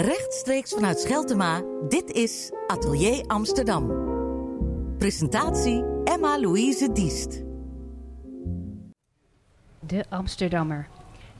Rechtstreeks vanuit Scheltema, dit is Atelier Amsterdam. Presentatie Emma-Louise Diest. De Amsterdammer.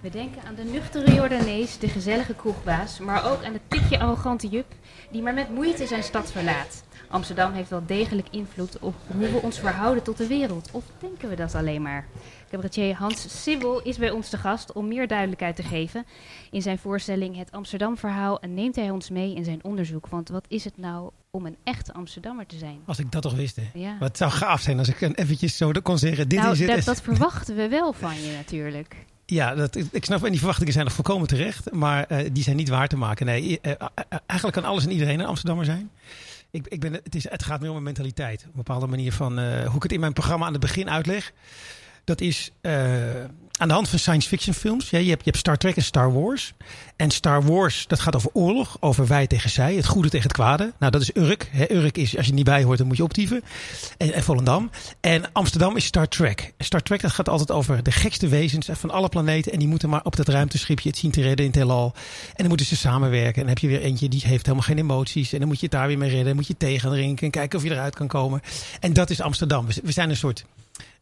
We denken aan de nuchtere Jordanees, de gezellige kroegbaas, maar ook aan de tikje arrogante jup die maar met moeite zijn stad verlaat. Amsterdam heeft wel degelijk invloed op hoe we ons verhouden tot de wereld. Of denken we dat alleen maar? Cabaretier Hans Sibbel is bij ons te gast om meer duidelijkheid te geven. In zijn voorstelling Het Amsterdam-verhaal neemt hij ons mee in zijn onderzoek. Want wat is het nou om een echte Amsterdammer te zijn? Als ik dat toch wist. Hè? Ja. Wat zou gaaf zijn als ik eventjes zo kon zeggen. Dit nou, is het. dat, dat verwachten we wel van je natuurlijk. Ja, dat, ik snap, en die verwachtingen zijn nog volkomen terecht. Maar eh, die zijn niet waar te maken. Nee, eh, eh, eigenlijk kan alles en iedereen een Amsterdammer zijn. Ik, ik ben, het, is, het gaat meer om een mentaliteit. Een bepaalde manier van hoe ik het in mijn programma aan het begin uitleg. Dat is aan de hand van science fiction films. Ja, je, hebt, je hebt Star Trek en Star Wars. En Star Wars, dat gaat over oorlog, over wij tegen zij, het goede tegen het kwade. Nou, dat is Urk. Hè. Urk is, als je niet bij hoort, dan moet je optieven. En, en Volendam. En Amsterdam is Star Trek. Star Trek, dat gaat altijd over de gekste wezens van alle planeten. En die moeten maar op dat ruimteschipje het zien te redden in het heelal. En dan moeten ze samenwerken. En dan heb je weer eentje, die heeft helemaal geen emoties. En dan moet je het daar weer mee redden. Dan moet je tegen drinken en kijken of je eruit kan komen. En dat is Amsterdam. We zijn een soort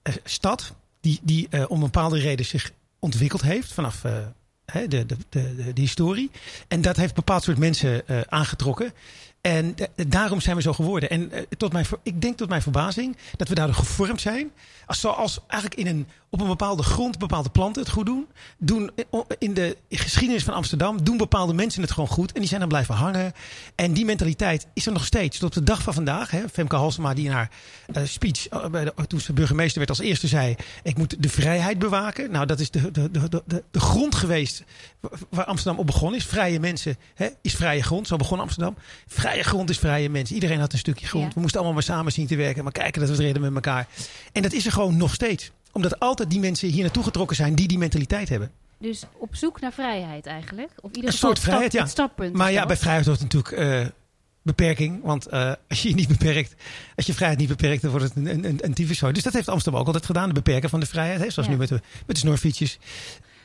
uh, stad die, die uh, om bepaalde reden zich ontwikkeld heeft vanaf uh, de, de, de, de, historie. En dat heeft bepaald soort mensen uh, aangetrokken. En daarom zijn we zo geworden. En tot mijn, ik denk tot mijn verbazing dat we daardoor gevormd zijn. Als, zoals eigenlijk in een, op een bepaalde grond bepaalde planten het goed doen. doen. In de geschiedenis van Amsterdam doen bepaalde mensen het gewoon goed. En die zijn dan blijven hangen. En die mentaliteit is er nog steeds. Tot op de dag van vandaag. Hè, Femke Halsema die in haar speech toen ze burgemeester werd als eerste zei. Ik moet de vrijheid bewaken. Nou dat is de, de, de, de, de grond geweest waar Amsterdam op begonnen is. Vrije mensen hè, is vrije grond. Zo begon Amsterdam. Vrije grond is vrije mensen. Iedereen had een stukje grond. Ja. We moesten allemaal maar samen zien te werken. Maar kijken dat we het redden met elkaar. En dat is er gewoon nog steeds. Omdat altijd die mensen hier naartoe getrokken zijn die die mentaliteit hebben. Dus op zoek naar vrijheid eigenlijk? Of ieder een soort vrijheid, stap, ja. Stappunt maar ja, bij vrijheid hoort natuurlijk uh, beperking. Want uh, als je je niet beperkt, als je vrijheid niet beperkt, dan wordt het een, een, een. Dus dat heeft Amsterdam ook altijd gedaan, de beperken van de vrijheid. Hè? Zoals ja. nu met de, met de snorfietsjes.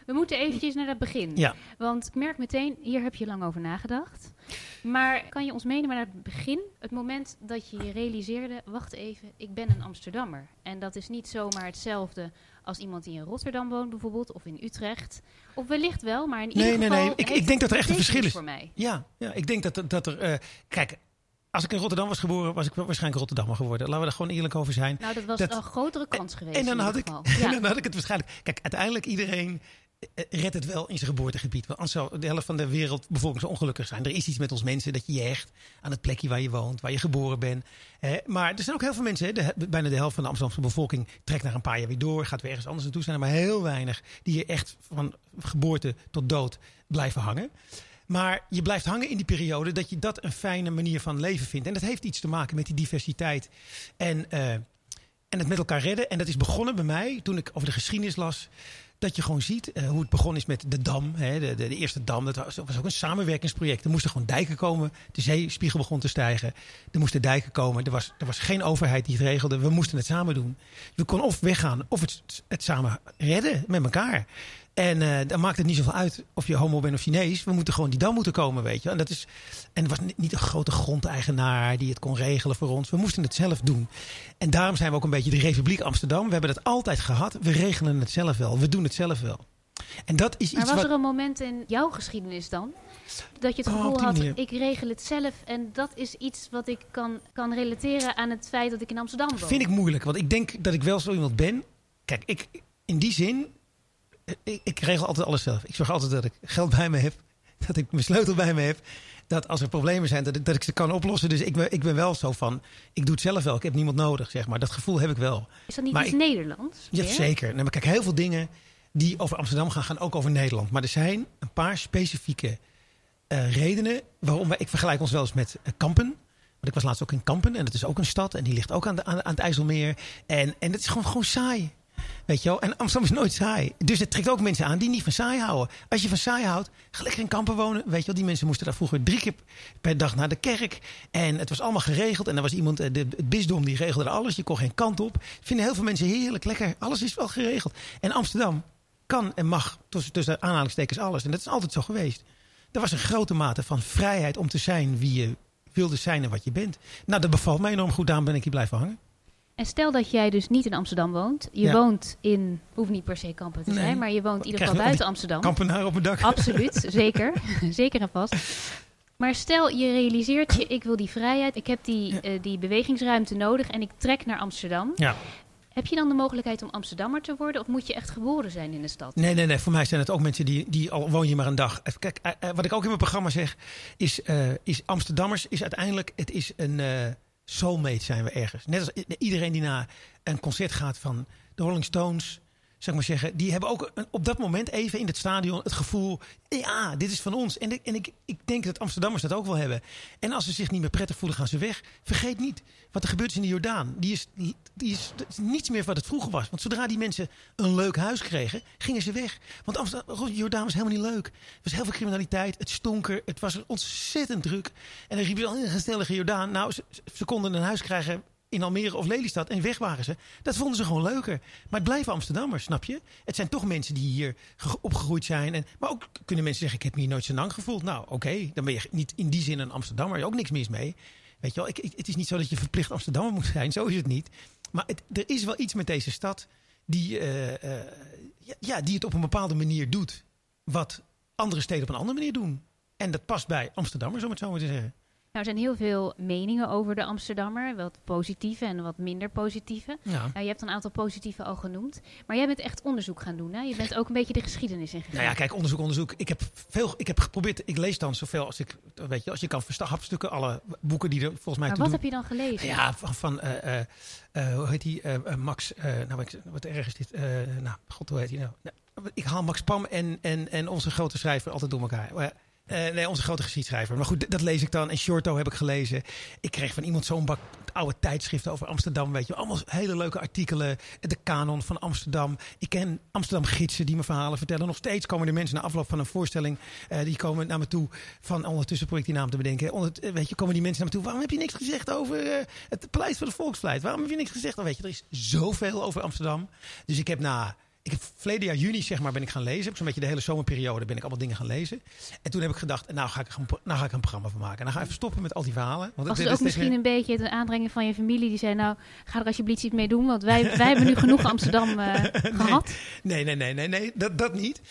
We moeten eventjes naar het begin. Ja. Want ik merk meteen, hier heb je lang over nagedacht. Maar kan je ons meenemen naar het begin? Het moment dat je je realiseerde, wacht even, ik ben een Amsterdammer. En dat is niet zomaar hetzelfde als iemand die in Rotterdam woont bijvoorbeeld, of in Utrecht. Of wellicht wel, maar in ieder nee, geval... Nee, nee, ik, ik denk dat er echt een verschil is. voor mij. Ja, ja ik denk dat, dat er... Uh, kijk, als ik in Rotterdam was geboren, was ik waarschijnlijk Rotterdammer geworden. Laten we er gewoon eerlijk over zijn. Nou, dat was dat, een grotere kans geweest. En dan, had ik, en dan had ik het waarschijnlijk... Kijk, uiteindelijk iedereen redt het wel in zijn geboortegebied. Want anders de helft van de wereldbevolking zo ongelukkig zijn. Er is iets met ons mensen dat je je hecht aan het plekje waar je woont, waar je geboren bent. maar er zijn ook heel veel mensen, bijna de helft van de Amsterdamse bevolking trekt na een paar jaar weer door, gaat weer ergens anders naartoe. Zijn er maar heel weinig die je echt van geboorte tot dood blijven hangen. Maar je blijft hangen in die periode dat je dat een fijne manier van leven vindt. En dat heeft iets te maken met die diversiteit en, uh, en het met elkaar redden. En dat is begonnen bij mij toen ik over de geschiedenis las dat je gewoon ziet uh, hoe het begonnen is met de dam. Hè, de, de, de, eerste dam, dat was, was, ook een samenwerkingsproject. Er moesten gewoon dijken komen. De zeespiegel begon te stijgen. Er moesten dijken komen. Er was, er was geen overheid die het regelde. We moesten het samen doen. We konden of weggaan of het, het samen redden met elkaar. En uh, dan maakt het niet zoveel uit of je homo bent of Chinees. We moeten gewoon die dam moeten komen, weet je. En, dat is, en er was niet een grote grondeigenaar die het kon regelen voor ons. We moesten het zelf doen. En daarom zijn we ook een beetje de Republiek Amsterdam. We hebben het altijd gehad. We regelen het zelf wel. We doen het zelf wel. En dat is maar iets was wat... er een moment in jouw geschiedenis dan? Dat je het gevoel had, manier. ik regel het zelf. En dat is iets wat ik kan, kan relateren aan het feit dat ik in Amsterdam woon. Vind ik moeilijk, want ik denk dat ik wel zo iemand ben. Kijk, ik, in die zin, ik, ik regel altijd alles zelf. Ik zorg altijd dat ik geld bij me heb, dat ik mijn sleutel bij me heb. Dat als er problemen zijn, dat ik, dat ik ze kan oplossen. Dus ik ben, ik ben wel zo van, ik doe het zelf wel. Ik heb niemand nodig, zeg maar. Dat gevoel heb ik wel. Is dat niet Maar iets ik- Nederlands? Ja, zeker. Nee, maar kijk, heel veel dingen die over Amsterdam gaan, gaan ook over Nederland. Maar er zijn een paar specifieke eh, redenen waarom wij, ik vergelijk ons wel eens met eh, Kampen. Want ik was laatst ook in Kampen en dat is ook een stad en die ligt ook aan, de, aan, aan het IJsselmeer. En, en het is gewoon, gewoon saai. Weet je wel? En Amsterdam is nooit saai. Dus het trekt ook mensen aan die niet van saai houden. Als je van saai houdt, lekker in kampen wonen. Weet je wel? Die mensen moesten daar vroeger drie keer per dag naar de kerk. En het was allemaal geregeld. En er was iemand, eh, de, het bisdom, die regelde alles. Je kon geen kant op. Vinden heel veel mensen heerlijk, lekker. Alles is wel geregeld. En Amsterdam kan en mag tussen, tussen aanhalingstekens alles. En dat is altijd zo geweest. er was een grote mate van vrijheid om te zijn wie je wilde zijn en wat je bent. Nou, dat bevalt mij enorm goed. Daarom ben ik hier blijven hangen. En stel dat jij dus niet in Amsterdam woont. Je Ja. woont in, hoeft niet per se Kampen te Nee. zijn, maar je woont in ieder geval buiten Amsterdam. Kampenaar op mijn dak. Absoluut, zeker. zeker en vast. Maar stel, je realiseert je, ik wil die vrijheid, ik heb die, Ja. eh, die bewegingsruimte nodig en ik trek naar Amsterdam. Ja. Heb je dan de mogelijkheid om Amsterdammer te worden of moet je echt geboren zijn in de stad? Nee, nee, nee. Voor mij zijn het ook mensen die, die al woon je maar een dag. Even Kijk, eh, eh, wat ik ook in mijn programma zeg, is, is Amsterdammers is uiteindelijk, het is een soulmate zijn we ergens. Net als iedereen die naar een concert gaat van de Rolling Stones, zeg maar zeggen, die hebben ook op dat moment even in het stadion het gevoel, ja, dit is van ons. En, en ik, ik denk dat Amsterdammers dat ook wel hebben. En als ze zich niet meer prettig voelen, gaan ze weg. Vergeet niet wat er gebeurt in de Jordaan. Die is, die is, niets meer wat het vroeger was. Want zodra die mensen een leuk huis kregen, gingen ze weg. Want Amsterdam, Jordaan was helemaal niet leuk. Er was heel veel criminaliteit. Het stonk er. Het was ontzettend druk. En dan riepen ze al in een gezellige Jordaan. Nou, ze konden een huis krijgen in Almere of Lelystad en weg waren ze. Dat vonden ze gewoon leuker. Maar het blijven Amsterdammers, snap je? Het zijn toch mensen die hier ge- opgegroeid zijn. En, maar ook kunnen mensen zeggen, ik heb me hier nooit zo lang gevoeld. Nou, oké, dan ben je niet in die zin een Amsterdammer. Er is ook niks mis mee. Weet je wel, ik, ik- het is niet zo dat je verplicht Amsterdammer moet zijn. Zo is het niet. Maar er is wel iets met deze stad die, eh, eh, ja, die het op een bepaalde manier doet. Wat andere steden op een andere manier doen. En dat past bij Amsterdammers, om het zo maar te zeggen. Nou, er zijn heel veel meningen over de Amsterdammer, wat positieve en wat minder positieve. Ja. Nou, je hebt een aantal positieve al genoemd, maar jij bent echt onderzoek gaan doen. Hè? Je bent ook een beetje de geschiedenis ingegaan. Nou ja, kijk, onderzoek, onderzoek. Ik heb veel, ik heb geprobeerd, ik lees dan zoveel als ik, weet je, als je kan versta- hapstukken, alle boeken die er volgens mij maar wat doen. heb je dan gelezen? Ja, van, van eh, eh, eh, hoe heet die, Max, nou, wat erg is dit, nou, god, hoe heet hij nou? Nou, Ik haal Max Pam en, en, en onze grote schrijver altijd door elkaar. Eh, nee, onze grote geschiedschrijver. Maar goed, dat lees ik dan. En Shorto heb ik gelezen. Ik kreeg van iemand zo'n bak oude tijdschriften over Amsterdam. Weet je, allemaal hele leuke artikelen. De kanon van Amsterdam. Ik ken Amsterdam gidsen die me verhalen vertellen. Nog steeds komen er mensen na afloop van een voorstelling. eh, die komen naar me toe. Van ondertussen ik die naam te bedenken. Onder, eh, weet je, komen die mensen naar me toe. Waarom heb je niks gezegd over het Paleis van de Volksvlijt? Waarom heb je niks gezegd? Dan weet je, er is zoveel over Amsterdam. Dus ik heb na ik heb verleden jaar juni zeg maar ben ik gaan lezen. Heb zo'n beetje de hele zomerperiode ben ik allemaal dingen gaan lezen. En toen heb ik gedacht, nou ga ik, een- nou ga ik een programma van maken. En dan ga ik even stoppen met al die verhalen. Want Was het ook tegen- misschien een beetje de aandringen van je familie die zei, nou, ga er alsjeblieft iets mee doen, want wij, wij hebben nu genoeg Amsterdam eh, gehad. Nee, nee, nee, nee, nee dat, dat niet.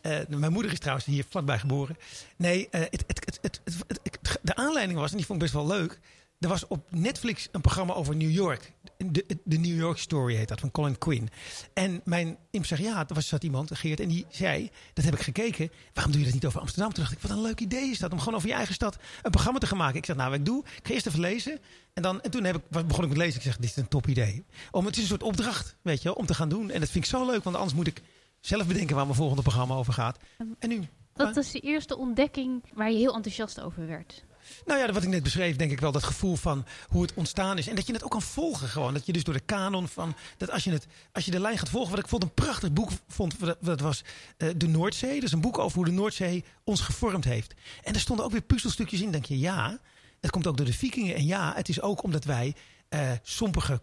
Eh, mijn moeder is trouwens hier vlakbij geboren. Nee, eh, het, het, het, het, het- het- het- de aanleiding was, en die vond ik best wel leuk. Er was op Netflix een programma over New York. De, de New York Story heet dat, van Colin Quinn. En mijn impresariaat, er was, zat iemand, Geert, en die zei, dat heb ik gekeken. Waarom doe je dat niet over Amsterdam? Toen dacht ik, wat een leuk idee is dat, om gewoon over je eigen stad een programma te gaan maken. Ik zeg, nou, wat ik doe, ik ga eerst even lezen. En, dan, en toen heb ik, begon ik met lezen. Ik zeg, dit is een top idee. Om, het is een soort opdracht, weet je om te gaan doen. En dat vind ik zo leuk, want anders moet ik zelf bedenken waar mijn volgende programma over gaat. En nu? Dat is de eerste ontdekking waar je heel enthousiast over werd. Nou ja, wat ik net beschreef, denk ik wel dat gevoel van hoe het ontstaan is. En dat je het ook kan volgen gewoon. Dat je dus door de kanon van, dat als je, het, als je de lijn gaat volgen. Wat ik vond een prachtig boek vond, dat, was eh, De Noordzee. Dat is een boek over hoe de Noordzee ons gevormd heeft. En er stonden ook weer puzzelstukjes in. denk je, ja, het komt ook door de vikingen. En ja, het is ook omdat wij eh sompige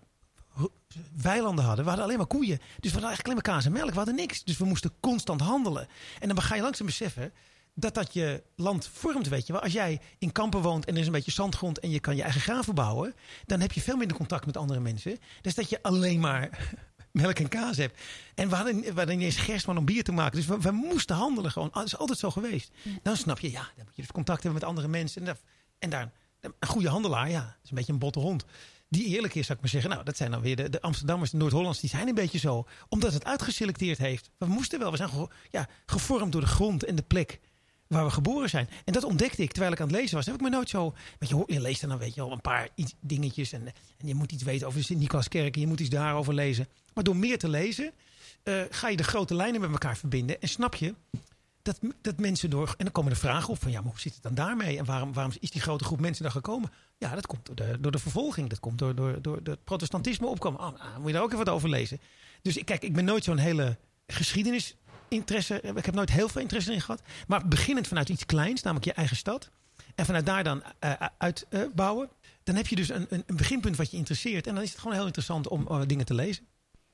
weilanden hadden. We hadden alleen maar koeien. Dus we hadden eigenlijk alleen maar kaas en melk. We hadden niks. Dus we moesten constant handelen. En dan ga je langzaam beseffen dat dat je land vormt, weet je wel. Als jij in kampen woont en er is een beetje zandgrond en je kan je eigen graven bouwen, dan heb je veel minder contact met andere mensen. Dus dat je alleen maar melk en kaas hebt. En we hadden, we hadden niet eens gerstman om bier te maken. Dus we, we moesten handelen gewoon. Dat is altijd zo geweest. Dan snap je, ja, dan moet je dus contact hebben met andere mensen. En, daar, en daar, een goede handelaar, ja, dat is een beetje een botte hond. Die eerlijk is, zou ik maar zeggen. Nou, dat zijn dan weer de, de Amsterdammers, de Noord-Hollands. Die zijn een beetje zo. Omdat het uitgeselecteerd heeft. We moesten wel. We zijn ge- ja, gevormd door de grond en de plek waar we geboren zijn. En dat ontdekte ik terwijl ik aan het lezen was. Heb ik me nooit zo. Weet je, je leest dan, weet je wel een paar iets, dingetjes. En, en je moet iets weten over Sint-Nicolaaskerk. En je moet iets daarover lezen. Maar door meer te lezen. eh, ga je de grote lijnen met elkaar verbinden. En snap je dat, dat mensen door. En dan komen er vragen op van ja, maar hoe zit het dan daarmee? En waarom, waarom is die grote groep mensen daar gekomen? Ja, dat komt door de, door de vervolging. Dat komt door, door, door het protestantisme opkomen. Ah, ah, moet je daar ook even wat over lezen. Dus ik, kijk, ik ben nooit zo'n hele geschiedenis interesse. Ik heb nooit heel veel interesse in gehad. Maar beginnend vanuit iets kleins, namelijk je eigen stad. En vanuit daar dan eh, uitbouwen. dan heb je dus een, een, beginpunt wat je interesseert. En dan is het gewoon heel interessant om eh, dingen te lezen.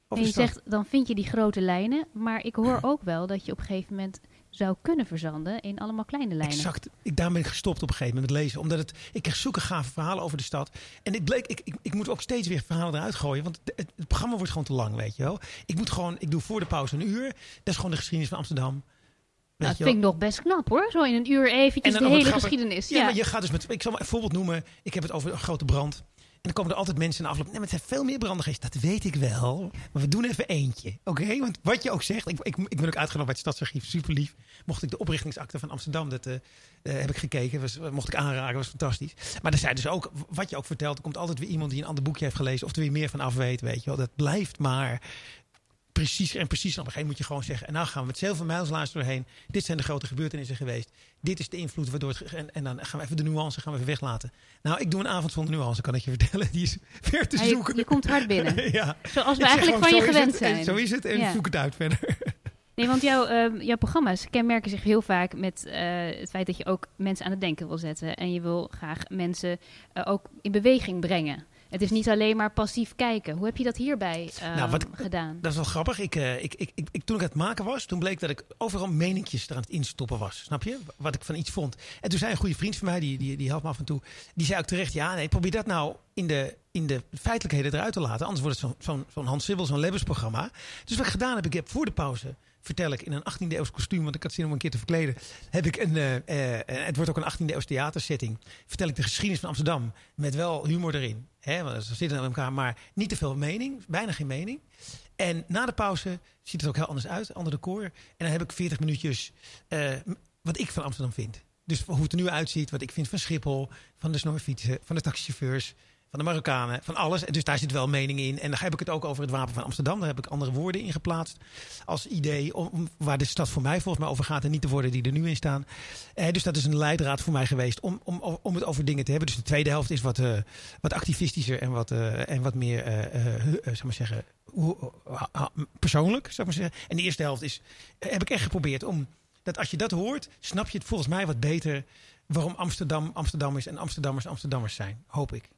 En je zegt, dan vind je die grote lijnen. Maar ik hoor ook wel dat je op een gegeven moment zou kunnen verzanden in allemaal kleine lijnen. Exact. Ik, daar ben ik gestopt op een gegeven moment met lezen. Omdat het, ik kreeg zulke gave verhalen over de stad. En ik bleek, ik, ik, ik moet ook steeds weer verhalen eruit gooien. Want het, het, programma wordt gewoon te lang, weet je wel. Ik moet gewoon, ik doe voor de pauze een uur. Dat is gewoon de geschiedenis van Amsterdam. Nou, dat vind ik nog best knap hoor. Zo in een uur eventjes En de hele geschiedenis. Ja, Ja, maar je gaat dus met. Ik zal maar een voorbeeld noemen. Ik heb het over een grote brand. Dan komen er altijd mensen in afloop. Nee, maar het zijn veel meer branden geweest. Dat weet ik wel. Maar we doen even eentje. Oké? Want wat je ook zegt. Ik, ik, ik ben ook uitgenodigd bij het Stadsarchief. Super lief. Mocht ik de oprichtingsakte van Amsterdam. Dat eh, eh, heb ik gekeken. Was, mocht ik aanraken. Was fantastisch. Maar er zijn dus ook. Wat je ook vertelt. Er komt altijd weer iemand die een ander boekje heeft gelezen. Of er weer meer van af weet. Weet je wel. Dat blijft maar. Precies en precies. Op een gegeven moment moet je gewoon zeggen. En nou gaan we met zoveel mijlslaars doorheen. Dit zijn de grote gebeurtenissen geweest. Dit is de invloed waardoor het. En, en dan gaan we even de nuance gaan we even weglaten. Nou, ik doe een avond zonder nuance, kan ik je vertellen. Die is ver te Ja, je, zoeken. je komt hard binnen. ja. Zoals we Ik eigenlijk gewoon, van je gewend het, zijn. Zo is het en Ja. zoek het uit verder. Nee, want jouw, ehm, jouw programma's kenmerken zich heel vaak met eh, het feit dat je ook mensen aan het denken wil zetten. En je wil graag mensen eh, ook in beweging brengen. Het is niet alleen maar passief kijken. Hoe heb je dat hierbij ehm, Nou, wat- gedaan? Dat is wel grappig. Ik, eh, ik, ik, ik, ik- toen ik aan het maken was, toen bleek dat ik overal meninkjes er aan het instoppen was. Snap je? Wat ik van iets vond. En toen zei een goede vriend van mij, die, die, die helpt me af en toe. Die zei ook terecht, ja nee, probeer dat nou in de, in de feitelijkheden eruit te laten. Anders wordt het zo'n zo'n zo'n Hans Sibbel, zo'n Lebbes-programma. Dus wat ik gedaan heb, ik heb voor de pauze... Vertel ik in een 18e eeuws kostuum, want ik had zin om een keer te verkleden. Heb ik een, eh, eh, en het wordt ook een 18e eeuws theatersetting. Vertel ik de geschiedenis van Amsterdam. Met wel humor erin. Hè, want ze zitten aan elkaar, maar niet te veel mening. Bijna geen mening. En na de pauze ziet het ook heel anders uit, ander decor. En dan heb ik 40 minuutjes eh, wat ik van Amsterdam vind. Dus hoe het er nu uitziet, wat ik vind van Schiphol, van de snorfietsen, van de taxichauffeurs, van de Marokkanen, van alles. En Dus daar zit wel mening in. En dan heb ik het ook over het wapen van Amsterdam. Daar heb ik andere woorden in geplaatst als idee om, waar de stad voor mij volgens mij over gaat en niet de woorden die er nu in staan. Eh, dus dat is een leidraad voor mij geweest om, om, om het over dingen te hebben. Dus de tweede helft is wat, eh, wat activistischer en wat, eh, en wat meer, eh, eh, zeg maar zeggen, ha- ha- persoonlijk, ik maar zeggen. En de eerste helft is, heb ik echt geprobeerd om, dat als je dat hoort, snap je het volgens mij wat beter waarom Amsterdam Amsterdammers en Amsterdammers Amsterdammers zijn, hoop ik.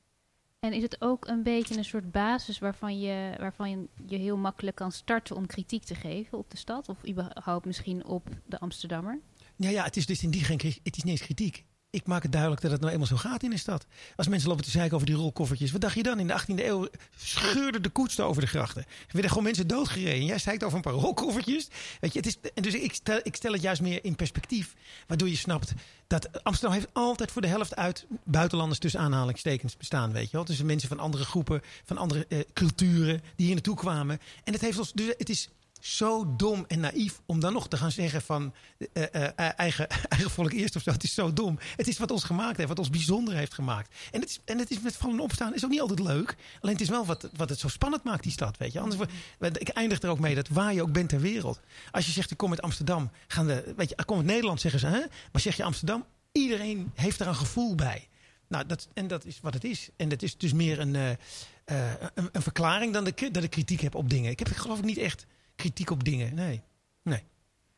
En is het ook een beetje een soort basis waarvan je, waarvan je, je heel makkelijk kan starten om kritiek te geven op de stad? Of überhaupt misschien op de Amsterdammer? Ja, ja, het is dus in die geen, het is niet eens kritiek. Ik maak het duidelijk dat het nou eenmaal zo gaat in de stad. Als mensen lopen te zeiken over die rolkoffertjes. Wat dacht je dan? In de 18e eeuw scheurde de koets over de grachten. Er werden gewoon mensen doodgereden. Jij zeikt over een paar rolkoffertjes. Weet je, het is, en dus ik stel, ik stel het juist meer in perspectief. Waardoor je snapt dat Amsterdam heeft altijd voor de helft uit buitenlanders tussen aanhalingstekens bestaan. Weet je wel? Tussen mensen van andere groepen, van andere eh, culturen die hier naartoe kwamen. En het heeft ons, dus het is zo dom en naïef om dan nog te gaan zeggen van eh, eh, eh, eigen, eigen volk eerst of zo. Het is zo dom. Het is wat ons gemaakt heeft, wat ons bijzonder heeft gemaakt. En het is, en het is met vallen en opstaan is ook niet altijd leuk. Alleen het is wel wat, wat het zo spannend maakt, die stad. Weet je? Anders, ik eindig er ook mee dat waar je ook bent ter wereld. Als je zegt ik kom uit Amsterdam, gaan de, weet je, kom uit Nederland, zeggen ze. Hè? Maar zeg je Amsterdam, iedereen heeft daar een gevoel bij. Nou, dat, en dat is wat het is. En dat is dus meer een, een, een verklaring dan de, dat ik kritiek heb op dingen. Ik heb geloof ik niet echt kritiek op dingen. Nee.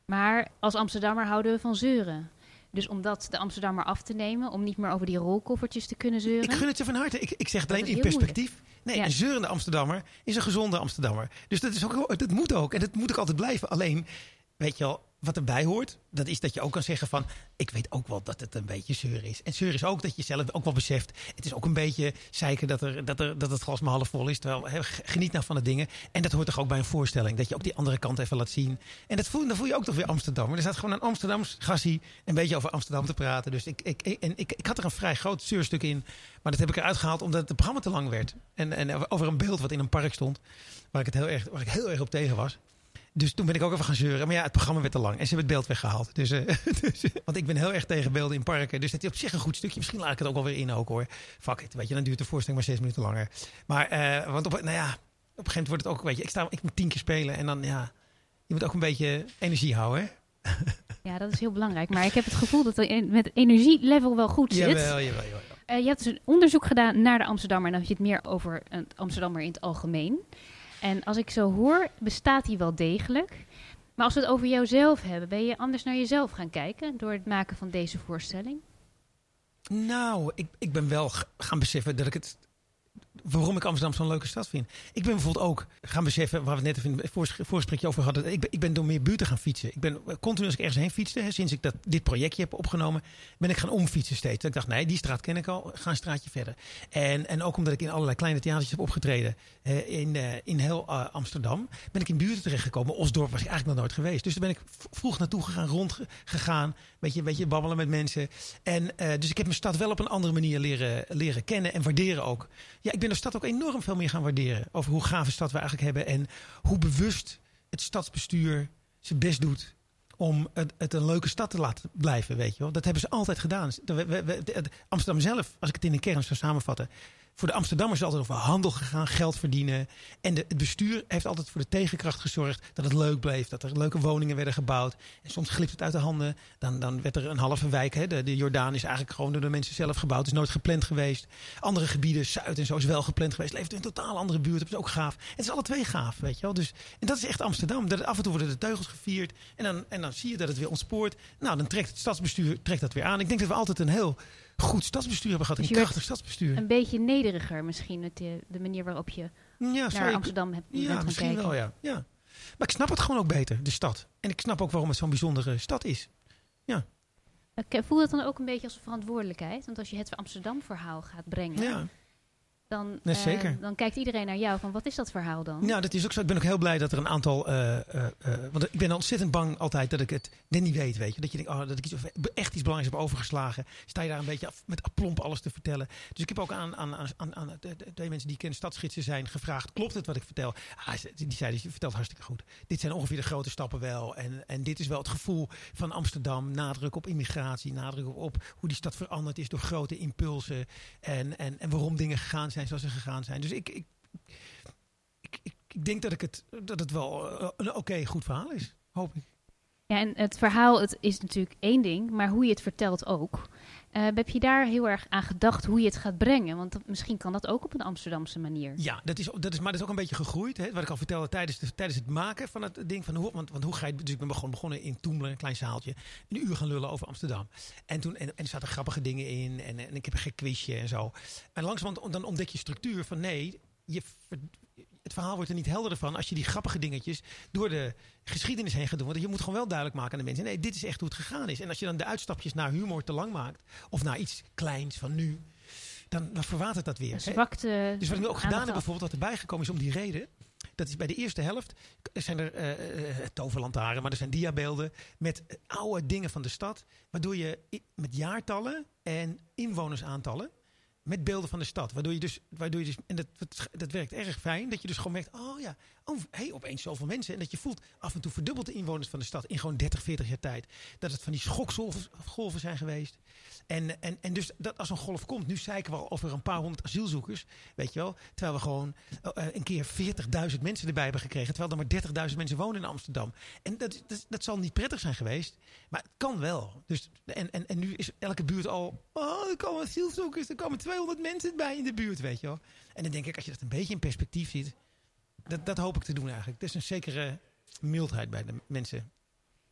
Maar als Amsterdammer houden we van zeuren. Dus om dat de Amsterdammer af te nemen, om niet meer over die rolkoffertjes te kunnen zeuren. Ik gun het ze van harte. Ik, ik zeg het alleen in perspectief. Nee, Ja. een zeurende Amsterdammer is een gezonde Amsterdammer. Dus dat, is ook, dat moet ook. En dat moet ook altijd blijven. Alleen, weet je wel, wat erbij hoort, dat is dat je ook kan zeggen van... ik weet ook wel dat het een beetje zeur is. En zeur is ook dat je zelf ook wel beseft... het is ook een beetje zeiken dat, er, dat, er, dat het glas maar half vol is. Terwijl, geniet nou van de dingen. En dat hoort toch ook bij een voorstelling. Dat je ook die andere kant even laat zien. En dat voel, voel je ook toch weer Amsterdam. Er staat gewoon een Amsterdams gassie een beetje over Amsterdam te praten. Dus ik, ik, ik- en ik, ik had er een vrij groot zeurstuk in. Maar dat heb ik eruit gehaald omdat het programma te lang werd. En, en over een beeld wat in een park stond. Waar ik, het heel erg, waar ik heel erg op tegen was. Dus toen ben ik ook even gaan zeuren. Maar ja, het programma werd te lang. En ze hebben het beeld weggehaald. Dus, eh, dus, want ik ben heel erg tegen beelden in parken. Dus dat is op zich een goed stukje. Misschien laat ik het ook wel weer in ook hoor. Fuck it. Weet je, dan duurt de voorstelling maar zes minuten langer. Maar, eh, want op, nou ja, op een gegeven moment wordt het ook, weet je, ik, sta, ik moet tien keer spelen. En dan, ja, je moet ook een beetje energie houden. Hè? Ja, dat is heel belangrijk. Maar ik heb het gevoel dat het met energielevel wel goed zit. Jawel, jawel, jawel. Eh, je hebt dus een onderzoek gedaan naar de Amsterdammer. En dan heb je het meer over een Amsterdammer in het algemeen. En als ik zo hoor, bestaat die wel degelijk. Maar als we het over jouzelf hebben, ben je anders naar jezelf gaan kijken door het maken van deze voorstelling? Nou, ik, ik ben wel gaan beseffen dat ik het waarom ik Amsterdam zo'n leuke stad vind. Ik ben bijvoorbeeld ook gaan beseffen, waar we net even in het over hadden. Ik ben, ik ben door meer buurten gaan fietsen. Ik ben continu als ik ergens heen fietste, hè, sinds ik dat, dit projectje heb opgenomen, ben ik gaan omfietsen steeds. Ik dacht, nee, die straat ken ik al, ga een straatje verder. En, en ook omdat ik in allerlei kleine theatertjes heb opgetreden in, eh, in heel eh, Amsterdam, ben ik in buurten terechtgekomen. Osdorp was ik eigenlijk nog nooit geweest. Dus daar ben ik vroeg naartoe gegaan, rondgegaan, beetje, beetje babbelen met mensen. En eh, dus ik heb mijn stad wel op een andere manier leren, leren kennen en waarderen ook. Ja, ik ben de stad ook enorm veel meer gaan waarderen. Over hoe gave stad we eigenlijk hebben. En hoe bewust het stadsbestuur zijn best doet om het, het een leuke stad te laten blijven, weet je wel. Dat hebben ze altijd gedaan. De- Amsterdam zelf, als ik het in een kern zou samenvatten... voor de Amsterdammers is altijd over handel gegaan, geld verdienen. En de, het bestuur heeft altijd voor de tegenkracht gezorgd... dat het leuk bleef, dat er leuke woningen werden gebouwd. En soms glipt het uit de handen. Dan, dan werd er een halve wijk, hè, de, de Jordaan is eigenlijk gewoon door de mensen zelf gebouwd. is nooit gepland geweest. Andere gebieden, Zuid en zo, is wel gepland geweest. Leeft in een totaal andere buurt, dat is ook gaaf. Het is alle twee gaaf, weet je wel. Dus, en dat is echt Amsterdam. Dat, af en toe worden de teugels gevierd. En dan, en dan zie je dat het weer ontspoort. Nou, dan trekt het stadsbestuur trekt dat weer aan. Ik denk dat we altijd een heel goed stadsbestuur hebben gehad. Dus een je krachtig stadsbestuur. Een beetje nederiger misschien, het, eh, de manier waarop je ja, naar Amsterdam hebt Ja, misschien kijken. wel, ja. ja. Maar ik snap het gewoon ook beter, de stad. En ik snap ook waarom het zo'n bijzondere stad is. Ik voel het dan ook een beetje als een verantwoordelijkheid. Want als je het Amsterdam-verhaal gaat brengen, Ja. Dan, eh, dan kijkt iedereen naar jou van wat is dat verhaal dan? Nou, dat is ook zo. Ik ben ook heel blij dat er een aantal. eh, eh, want ik ben ontzettend bang altijd dat ik het net niet weet. Weet je? Dat je denkt, oh, dat ik iets, echt iets belangrijks heb overgeslagen. Sta je daar een beetje af, met aplomp alles te vertellen. Dus ik heb ook aan, aan, aan, aan, aan de, de twee mensen die ik ken, stadsgidsen zijn, gevraagd: klopt het wat ik vertel? Ah, die zeiden: je vertelt hartstikke goed. Dit zijn ongeveer de grote stappen wel. En, en dit is wel het gevoel van Amsterdam. Nadruk op immigratie, nadruk op, op hoe die stad veranderd is door grote impulsen. En, en, en waarom dingen gegaan zijn zoals ze gegaan zijn. Dus ik, ik, ik, ik, ik denk dat, ik het, dat het wel eh, een oké, goed verhaal is. Hoop ik. Ja, en het verhaal het is natuurlijk één ding, maar hoe je het vertelt ook. Eh, heb je daar heel erg aan gedacht hoe je het gaat brengen? Want misschien kan dat ook op een Amsterdamse manier. Ja, dat is, dat is, maar dat is ook een beetje gegroeid. Hè? Wat ik al vertelde tijdens, de, tijdens het maken van het ding. Van hoe, want, want hoe ga je. Dus ik ben gewoon begonnen in Toemelen, een klein zaaltje. Een uur gaan lullen over Amsterdam. En, toen, en, en er zaten grappige dingen in. En, en ik heb een gek quizje en zo. En langzamerhand dan ontdek je structuur van nee. Je, het verhaal wordt er niet helderder van als je die grappige dingetjes door de geschiedenis heen gaat doen. Want je moet gewoon wel duidelijk maken aan de mensen. Nee, dit is echt hoe het gegaan is. En als je dan de uitstapjes naar humor te lang maakt. Of naar iets kleins van nu. Dan, dan verwatert dat weer. Zwakte. Dus wat ik nu ook gedaan heb, bijvoorbeeld, wat erbij gekomen is om die reden. Dat is bij de eerste helft. Zijn er eh, eh, toverlantaren, maar er zijn diabeelden met eh, oude dingen van de stad. Waardoor je met jaartallen en inwonersaantallen. Met beelden van de stad. Waardoor je dus. Waardoor je dus en dat, dat, werkt erg fijn. Dat je dus gewoon merkt. Oh ja. Oh, hey, opeens zoveel mensen. En dat je voelt. Af en toe verdubbelt de inwoners van de stad. In gewoon 30, 40 jaar tijd. Dat het van die schokgolven golven zijn geweest. En, en, en dus dat als een golf komt. Nu zeiken we al over een paar honderd asielzoekers. Weet je wel. Terwijl we gewoon eh, een keer 40.000 mensen erbij hebben gekregen. Terwijl er maar 30.000 mensen wonen in Amsterdam. En dat, dat, dat zal niet prettig zijn geweest. Maar het kan wel. Dus, en, en, en nu is elke buurt al. Oh, er komen asielzoekers. Er komen 200 mensen bij in de buurt. Weet je wel. En dan denk ik, als je dat een beetje in perspectief ziet. Dat, dat hoop ik te doen eigenlijk. Is een zekere mildheid bij de mensen.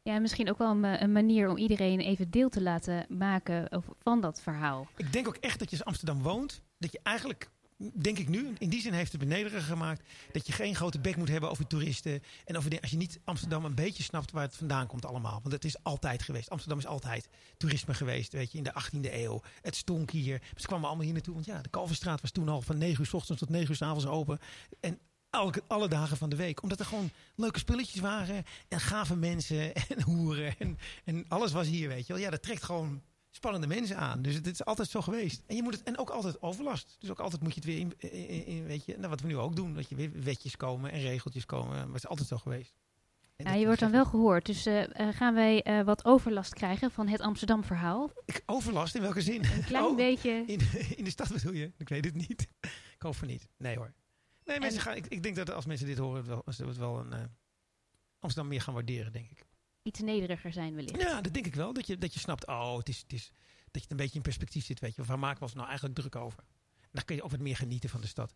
Ja, misschien ook wel een, ma- een manier om iedereen even deel te laten maken over- van dat verhaal. Ik denk ook echt dat je als Amsterdam woont, dat je eigenlijk, denk ik nu, in die zin heeft het benederiger gemaakt, dat je geen grote bek moet hebben over toeristen. En over de, als je niet Amsterdam een beetje snapt waar het vandaan komt allemaal. Want het is altijd geweest. Amsterdam is altijd toerisme geweest, weet je, in de 18e eeuw. Het stonk hier. Ze kwamen allemaal hier naartoe, want ja, de Kalverstraat was toen al van 9 uur s ochtends tot 9 uur s avonds open. En elke, alle dagen van de week. Omdat er gewoon leuke spulletjes waren. En gave mensen en hoeren. En, en alles was hier, weet je wel. Ja, dat trekt gewoon spannende mensen aan. Dus het is altijd zo geweest. En je moet het en ook altijd overlast. Dus ook altijd moet je het weer in, in, in- weet je, nou, wat we nu ook doen, dat je weer wetjes komen en regeltjes komen. Maar het is altijd zo geweest. En Ja, je wordt dan wel gehoord. Dus eh, eh, gaan wij eh, wat overlast krijgen van het Amsterdam-verhaal? overlast in welke zin? Een klein Oh, beetje. in, in de stad bedoel je? Ik weet het niet. Ik hoop van niet. Nee hoor. Nee, mensen gaan, ik, ik denk dat als mensen dit horen, het wel, ze het wel een eh, Amsterdam meer gaan waarderen, denk ik. Iets nederiger zijn wellicht. Ja, dat denk ik wel. Dat je, dat je snapt, oh, het is, het is, dat je het een beetje in perspectief zit, weet je. Waar maken we ons nou eigenlijk druk over? En dan kun je ook wat meer genieten van de stad.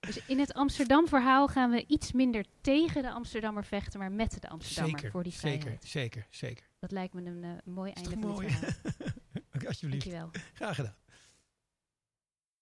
Dus in het Amsterdam-verhaal gaan we iets minder tegen de Amsterdammer vechten, maar met de Amsterdammer Zeker, voor die zeker, vrijheid. zeker, zeker. Dat lijkt me een eh, mooi einde van dit verhaal. Oké, alsjeblieft. Dankjewel. Graag gedaan.